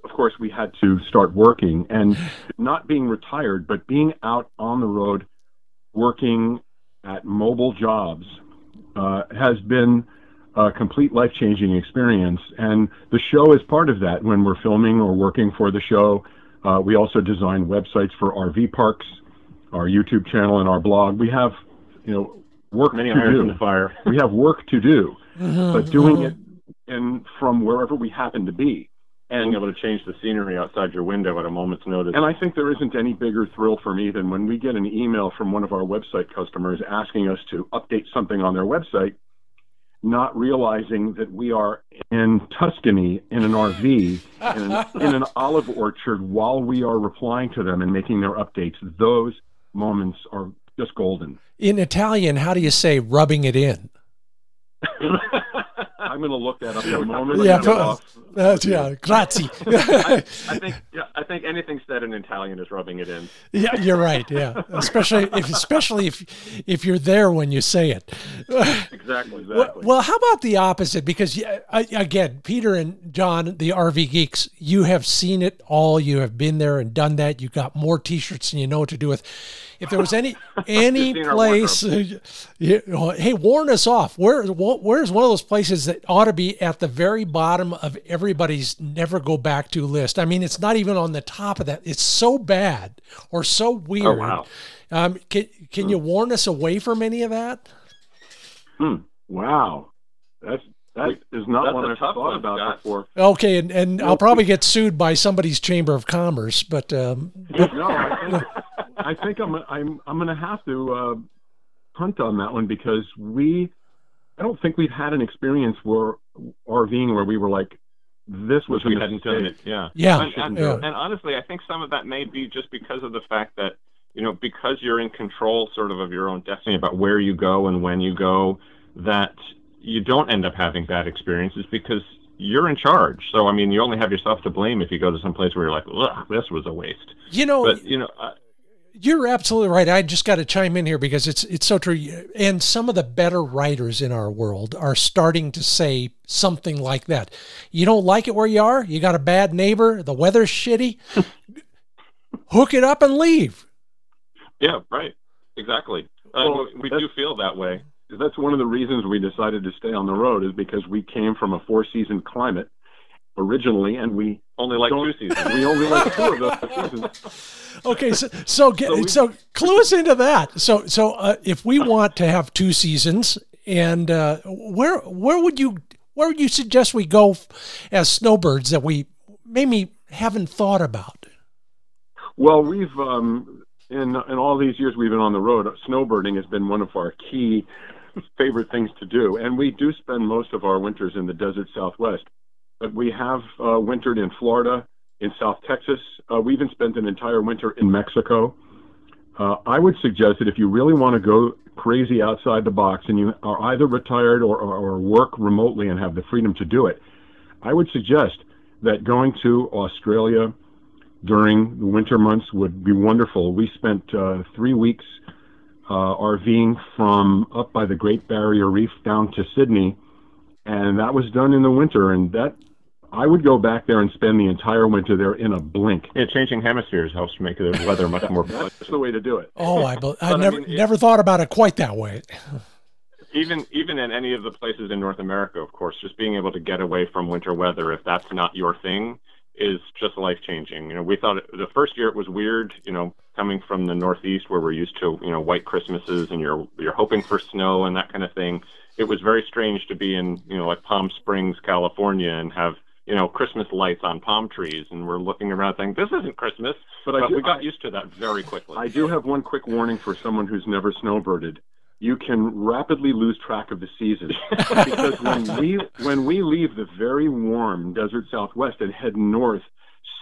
of course, we had to start working and not being retired, but being out on the road, working at mobile jobs uh, has been a complete life changing experience. And the show is part of that when we're filming or working for the show. Uh, we also design websites for RV parks, our YouTube channel, and our blog. We have, you know, work Many to do. in the fire. we have work to do, but doing it *laughs* in from wherever we happen to be and being able to change the scenery outside your window at a moment's notice. And I think there isn't any bigger thrill for me than when we get an email from one of our website customers asking us to update something on their website, not realizing that we are in Tuscany in an RV in an, in an *laughs* olive orchard while we are replying to them and making their updates. Those moments are just golden. In Italian, how do you say rubbing it in? *laughs* I'm going to look that up in a moment. Yeah, uh, yeah, grazie. I, I, *laughs* think yeah, I think anything said in Italian is rubbing it in. Yeah, you're right. Yeah, especially if especially if if you're there when you say it. exactly. *laughs* Exactly. Well, well, how about the opposite? Because again, Peter and John, the RV geeks, you have seen it all. You have been there and done that. You got more T-shirts than you know what to do with. If there was any *laughs* any place, you know, hey, warn us off. Where where's one of those places that ought to be at the very bottom of everybody's never go back to list? I mean, it's not even on the top of that. It's so bad or so weird. Oh, wow. Um, can can hmm. you warn us away from any of that? Hmm. Wow, that's that is not one I've thought one, about Scott. before. Okay, and, and I'll probably get sued by somebody's chamber of commerce, but um, no, I think, I think I'm I'm I'm going to have to uh, punt on that one because we I don't think we've had an experience where RVing where we were like this was we hadn't done it. Yeah, yeah. And, and, yeah. and honestly, I think some of that may be just because of the fact that you know because you're in control sort of of your own destiny about where you go and when you go that you don't end up having bad experiences because you're in charge. So I mean, you only have yourself to blame if you go to some place where you're like, "Ugh, this was a waste." You know, but you know. I, you're absolutely right. I just got to chime in here because it's it's so true. And some of the better writers in our world are starting to say something like that. You don't like it where you are. You got a bad neighbor. The weather's shitty. *laughs* Hook it up and leave. Yeah, right. Exactly. Uh, we do feel that way that's one of the reasons we decided to stay on the road is because we came from a four season climate originally and we only like two seasons. *laughs* We only like two of those seasons. Okay, so so get, so, we, so clue us into that. So so uh, if we *laughs* want to have two seasons, and uh, where where would you where would you suggest we go as snowbirds that we maybe haven't thought about? Well, we've um, in in all these years we've been on the road, snowbirding has been one of our key favorite things to do. And we do spend most of our winters in the desert Southwest. But we have uh, wintered in Florida, in South Texas. Uh, we even spent an entire winter in Mexico. Uh, I would suggest that if you really want to go crazy outside the box and you are either retired or, or, or work remotely and have the freedom to do it, I would suggest that going to Australia during the winter months would be wonderful. We spent uh, three weeks uh, RVing from up by the Great Barrier Reef down to Sydney, and that was done in the winter. And that I would go back there and spend the entire winter there in a blink. Yeah, changing hemispheres helps make the weather much more. *laughs* pleasant. That's the way to do it. Oh, I, I never I mean, never thought about it quite that way. *laughs* even even in any of the places in North America, of course, just being able to get away from winter weather, if that's not your thing, is just life changing. You know, we thought it, the first year it was weird. You know, coming from the Northeast where we're used to you know white Christmases and you're you're hoping for snow and that kind of thing. It was very strange to be in you know like Palm Springs, California, and have you know Christmas lights on palm trees, and we're looking around thinking this isn't Christmas. But, but do, we got I, used to that very quickly. I do have one quick warning for someone who's never snowbirded you can rapidly lose track of the season *laughs* because when we when we leave the very warm desert southwest and head north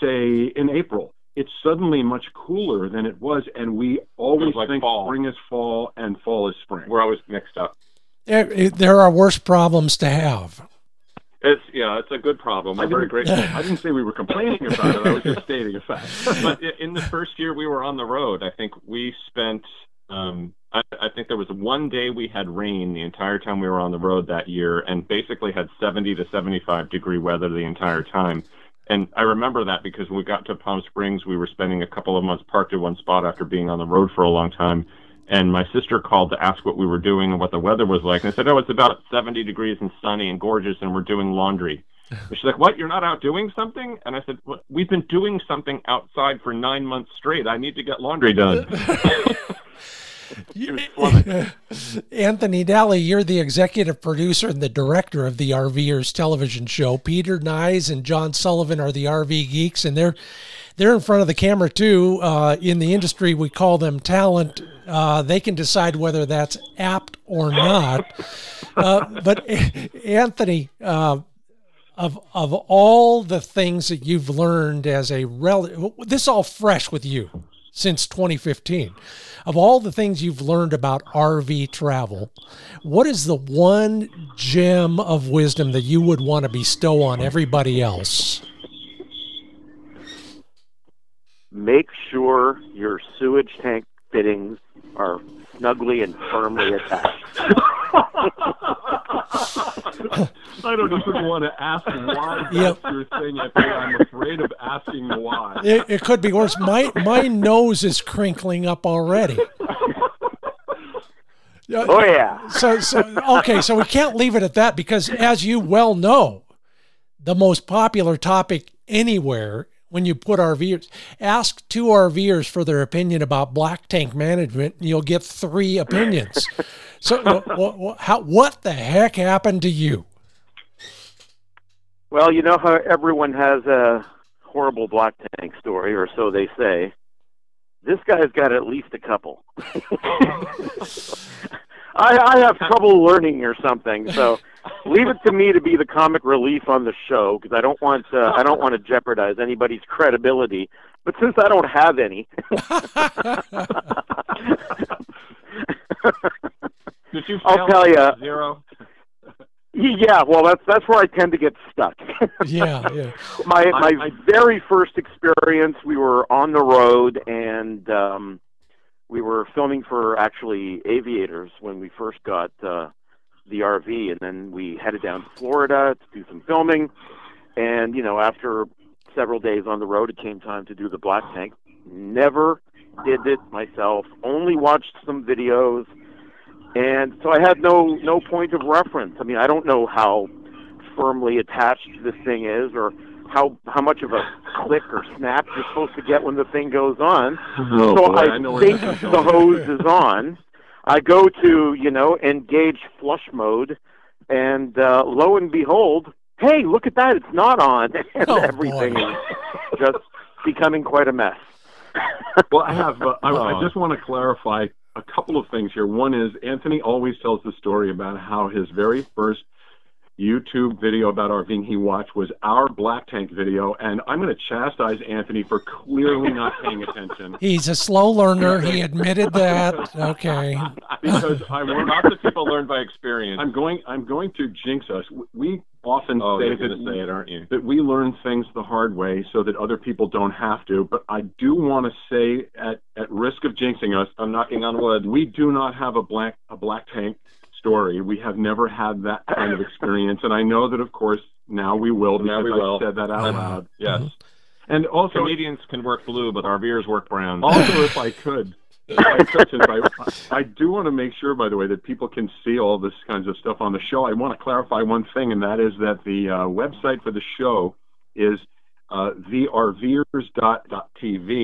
say in april it's suddenly much cooler than it was and we always like think fall. spring is fall and fall is spring we're always mixed up there are worse problems to have it's yeah, it's a good problem. I'm very grateful. *laughs* I didn't say we were complaining about it. I was just stating a fact. *laughs* but in the first year we were on the road, I think we spent um, I, I think there was one day we had rain the entire time we were on the road that year, and basically had 70 to 75 degree weather the entire time. And I remember that because when we got to Palm Springs, we were spending a couple of months parked at one spot after being on the road for a long time. And my sister called to ask what we were doing and what the weather was like. And I said, Oh, it's about 70 degrees and sunny and gorgeous, and we're doing laundry. *laughs* And she's like, What? You're not out doing something? And I said, well, We've been doing something outside for nine months straight. I need to get laundry done. *laughs* *laughs* Anthony Nalli, you're the executive producer and the director of the RVers television show. Peter Nyes and John Sullivan are the RV geeks, and they're they're in front of the camera too. Uh, in the industry, we call them talent. Uh, they can decide whether that's apt or not. Uh, but *laughs* Anthony, uh, of of all the things that you've learned as a rel, this all fresh with you since 2015 of all the things you've learned about RV travel, what is the one gem of wisdom that you would want to bestow on everybody else? Make sure your sewage tank fittings are snugly and firmly attached. *laughs* I don't even want to ask why that's yep. your thing. I think I'm afraid of asking why. It, it could be worse. My my nose is crinkling up already. *laughs* Oh yeah. So so okay, so we can't leave it at that because as you well know, the most popular topic anywhere when you put RVers ask two RVers for their opinion about black tank management, and you'll get three opinions. so *laughs* what, what, how, what the heck happened to you? Well, you know how everyone has a horrible black tank story, or so they say. This guy's got at least a couple. *laughs* I, I have trouble learning or something, so *laughs* leave it to me to be the comic relief on the show because I don't want uh, I don't want to jeopardize anybody's credibility. But since I don't have any, *laughs* I'll tell you zero. Yeah, well, that's that's where I tend to get stuck. *laughs* yeah, yeah. My my I, I, very first experience, we were on the road and um, we were filming for actually aviators when we first got uh, the RV, and then we headed down to Florida to do some filming. And you know, after several days on the road, it came time to do the black tank. Never did it myself. Only watched some videos and so I had no no point of reference. I mean, I don't know how firmly attached this thing is, or how how much of a click or snap you're supposed to get when the thing goes on. Oh, so boy, I, I think the hose is on. I go to you know engage flush mode, and uh, lo and behold, hey, look at that! It's not on, *laughs* and oh, everything boy. is just becoming quite a mess. well, I have. Uh, I, I *laughs* just want to clarify a couple of things here. One is Anthony always tells the story about how his very first YouTube video about RVing he watched was our black tank video, and I'm going to chastise Anthony for clearly not paying attention. *laughs* He's a slow learner. He admitted that. *laughs* Okay. because I want Lots of people learn by experience. I'm going. I'm going to jinx us. We often oh, say that say it, aren't you? that we learn things the hard way so that other people don't have to. But I do want to say, at at risk of jinxing us, I'm knocking on wood. we do not have a black a black tank story. We have never had that kind of experience, and I know that, of course, now we will Now we I will. said that out loud. *laughs* Yes. And also, Comedians can work blue, but RVers work brown. also, if I could, I, I, I do want to make sure, by the way, that people can see all this kinds of stuff on the show. I want to clarify one thing, and that is that the uh, website for the show is uh.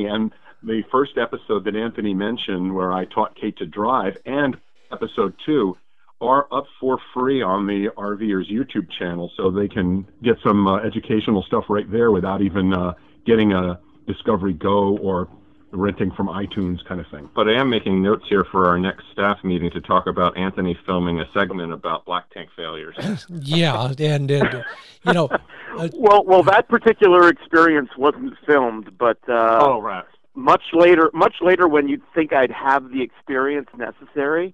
And the first episode that Anthony mentioned, where I taught Kate to drive, and episode two are up for free on the RVers YouTube channel, so they can get some uh, educational stuff right there without even uh, getting a Discovery Go or renting from iTunes kind of thing. But I am making notes here for our next staff meeting to talk about Anthony filming a segment about black tank failures. *laughs* Yeah, and, and you know, uh, *laughs* Well, well, that particular experience wasn't filmed, but uh, Oh, right. much later, much later, when you'd think I'd have the experience necessary,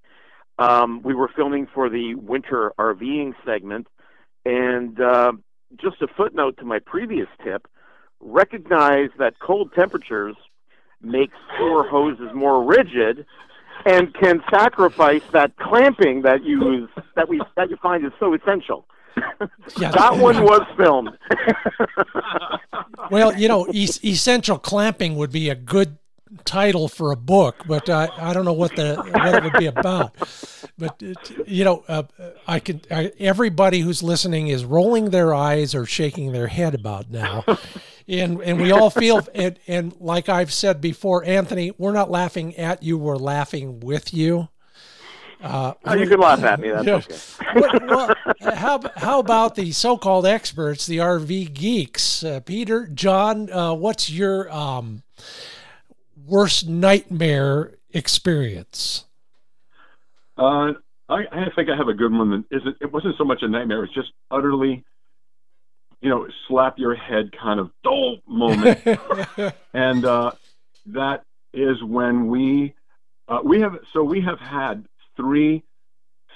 um, we were filming for the winter RVing segment, and uh, just a footnote to my previous tip: recognize that cold temperatures make sewer hoses more rigid, and can sacrifice that clamping that you use, that we that you find is so essential. *laughs* Yeah. that one was filmed. *laughs* well, you know, es- essential clamping would be a good title for a book, but I, I don't know what the what it would be about. But it, you know, uh, I can. I, everybody who's listening is rolling their eyes or shaking their head about now, and and we all feel and and like I've said before, Anthony, we're not laughing at you, we're laughing with you. Uh, Oh, you can laugh at me. That's Yeah. okay. well, well, how how about the so-called experts, the RV geeks? Uh, Peter, John, uh, what's your um, worst nightmare experience? Uh, I, I think I have a good one that isn't. It wasn't so much a nightmare. It's just utterly, you know, slap your head kind of oh moment. *laughs* and uh, that is when we uh, we have so we have had three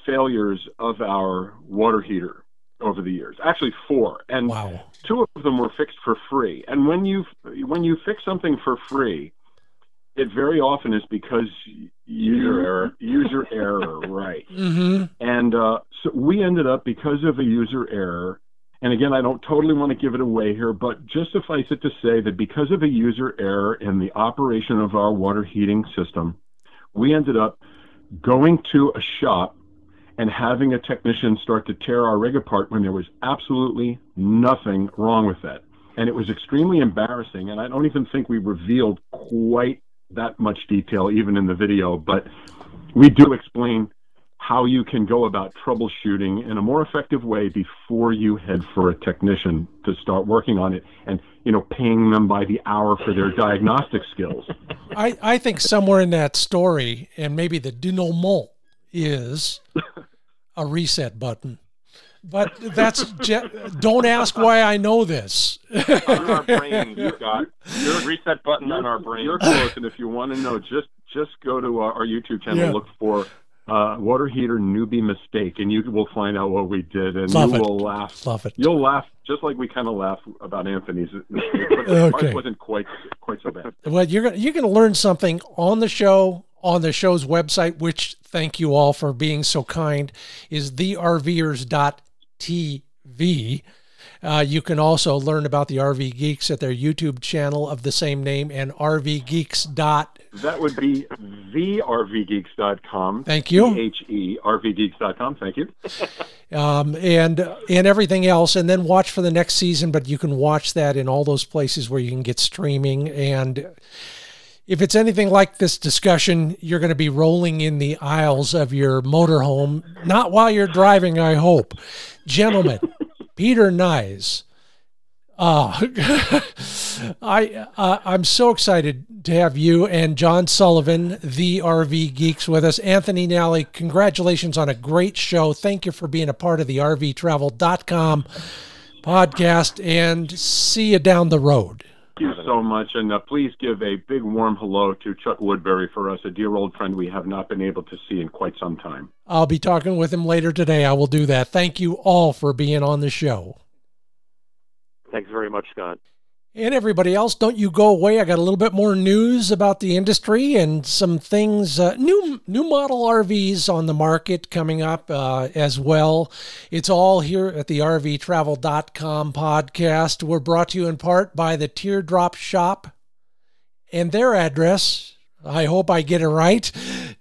failures of our water heater over the years. Actually, four, and wow. two of them were fixed for free. And when you when you fix something for free, it very often is because User error. user error, right? *laughs* hmm And uh, so we ended up because of a user error. And again, I don't totally want to give it away here, but just suffice it to say that because of a user error in the operation of our water heating system, we ended up going to a shop and having a technician start to tear our rig apart when there was absolutely nothing wrong with that. And it was extremely embarrassing. And I don't even think we revealed quite that much detail, even in the video, but we do explain how you can go about troubleshooting in a more effective way before you head for a technician to start working on it and you know paying them by the hour for their diagnostic skills I, I think somewhere in that story, and maybe the denouement is a reset button. But that's je- don't ask why I know this. on our brain, Scott. Your reset button on our brain. you're close and if you want to know just just go to our, our youtube channel Yeah. look for uh, water heater newbie mistake and you will find out what we did and Love you it. will laugh Love it. you'll laugh just like we kind of laugh about anthony's mistake *laughs* but Okay. ours wasn't quite quite so bad Well, you're gonna you're gonna learn something on the show on the show's website, which thank you all for being so kind, is thervers.tv. Uh, you can also learn about the RV Geeks at their YouTube channel of the same name and RVGeeks. Dot, That would be thervgeeks.com. Thank you. T-H-E, rvgeeks.com. Thank you. *laughs* um, and and everything else, and then watch for the next season. But you can watch that in all those places where you can get streaming. And if it's anything like this discussion, you're going to be rolling in the aisles of your motorhome, not while you're driving, I hope. Gentlemen, *laughs* Peter Nyes, Uh, *laughs* I uh, I'm so excited to have you and John Sullivan, the RV Geeks, with us. Anthony Nalli, congratulations on a great show. Thank you for being a part of the RVTravel.com podcast, and see you down the road. Thank you so much, and uh, please give a big warm hello to Chuck Woodbury for us, a dear old friend we have not been able to see in quite some time. I'll be talking with him later today. I will do that. Thank you all for being on the show. Thanks very much, Scott. And everybody else, don't you go away. I got a little bit more news about the industry and some things, uh, new new model RVs on the market coming up uh, as well. It's all here at the RVTravel.com podcast. We're brought to you in part by the Teardrop Shop and their address. I hope I get it right.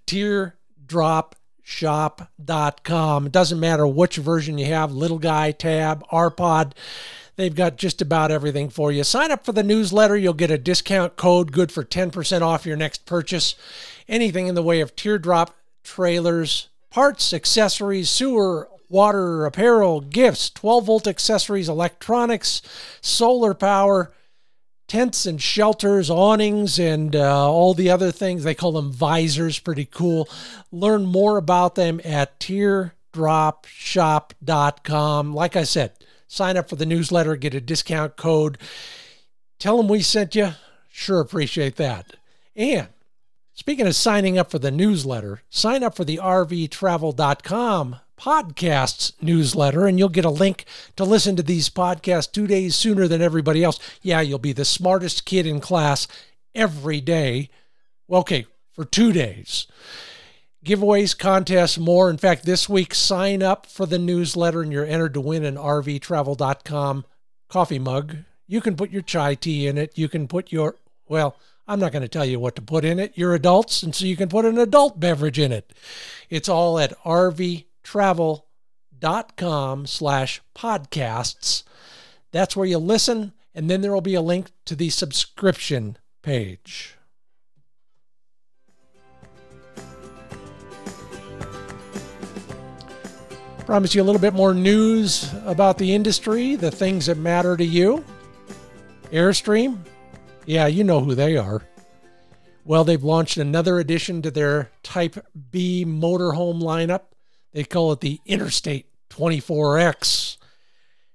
Teardropshop.com. It doesn't matter which version you have, little guy, tab, RPod They've got just about everything for you. Sign up for the newsletter. You'll get a discount code good for 10% off your next purchase. Anything in the way of teardrop trailers, parts, accessories, sewer, water, apparel, gifts, 12 volt accessories, electronics, solar power, tents and shelters, awnings, and uh, all the other things. They call them visors, pretty cool. Learn more about them at teardropshop.com. Like I said, sign up for the newsletter, get a discount code. Tell them we sent you. Sure appreciate that. And speaking of signing up for the newsletter, sign up for the RVTravel.com podcasts newsletter, and you'll get a link to listen to these podcasts two days sooner than everybody else. Yeah, you'll be the smartest kid in class every day. Well, okay, for two days giveaways, contests, more. In fact, this week, sign up for the newsletter and you're entered to win an RVTravel.com coffee mug. You can put your chai tea in it. You can put your, well, I'm not going to tell you what to put in it. You're adults, and so you can put an adult beverage in it. It's all at rvtravel.com slash podcasts. That's where you listen, and then there will be a link to the subscription page. Promise you a little bit more news about the industry, the things that matter to you. Airstream, yeah, you know who they are. Well, they've launched another addition to their Type B motorhome lineup. They call it the Interstate 24X.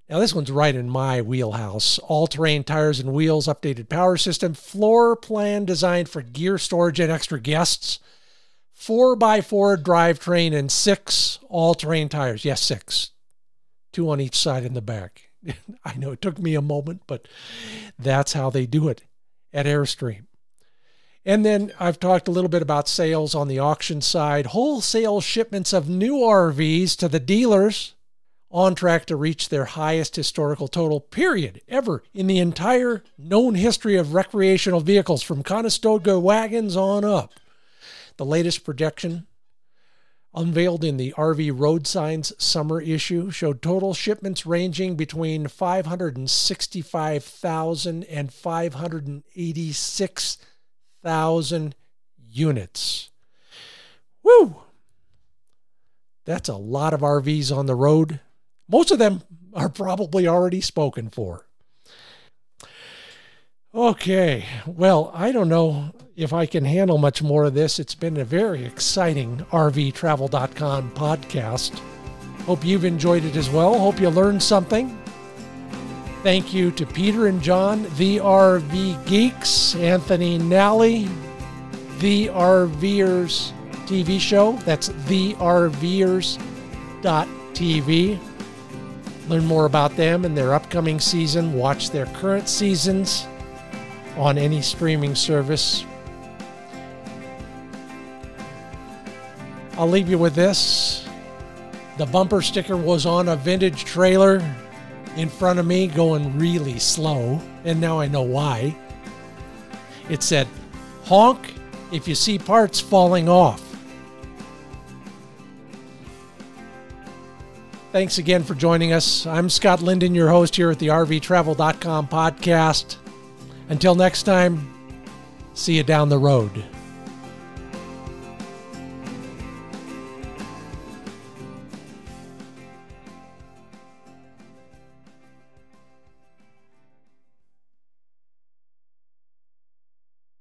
Now, this one's right in my wheelhouse. All terrain tires and wheels, updated power system, floor plan designed for gear storage and extra guests. 4x4 drivetrain and six all terrain tires. Yes, six. Two on each side in the back. *laughs* I know it took me a moment, but that's how they do it at Airstream. And then I've talked a little bit about sales on the auction side. Wholesale shipments of new RVs to the dealers on track to reach their highest historical total, period, ever in the entire known history of recreational vehicles from Conestoga wagons on up. The latest projection, unveiled in the RV Road Signs summer issue, showed total shipments ranging between 565,000 and 586,000 units. Woo! That's a lot of RVs on the road. Most of them are probably already spoken for. Okay, well, I don't know if I can handle much more of this. It's been a very exciting RVTravel.com podcast. Hope you've enjoyed it as well. Hope you learned something. Thank you to Peter and John, the RV Geeks, Anthony Nalli, the RVers TV show. That's thervers.tv. Learn more about them and their upcoming season. Watch their current seasons on any streaming service. I'll leave you with this. The bumper sticker was on a vintage trailer in front of me going really slow, and now I know why. It said, honk if you see parts falling off. Thanks again for joining us. I'm Scott Linden, your host here at the RVTravel.com podcast. Until next time, see you down the road.